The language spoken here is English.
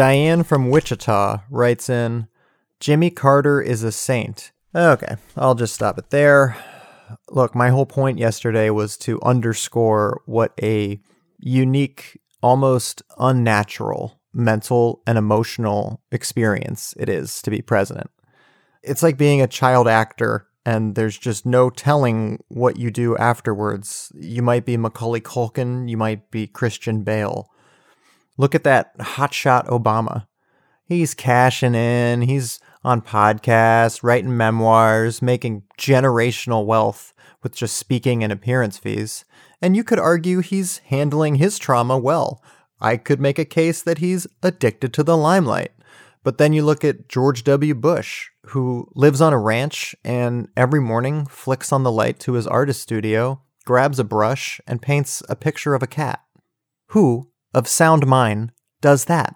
Diane from Wichita writes in Jimmy Carter is a saint. Okay, I'll just stop it there. Look, my whole point yesterday was to underscore what a unique, almost unnatural mental and emotional experience it is to be president. It's like being a child actor and there's just no telling what you do afterwards. You might be Macaulay Culkin, you might be Christian Bale. Look at that hotshot Obama. He's cashing in, he's on podcasts, writing memoirs, making generational wealth with just speaking and appearance fees. And you could argue he's handling his trauma well. I could make a case that he's addicted to the limelight. But then you look at George W. Bush, who lives on a ranch and every morning flicks on the light to his artist studio, grabs a brush, and paints a picture of a cat. Who, of sound mind, does that?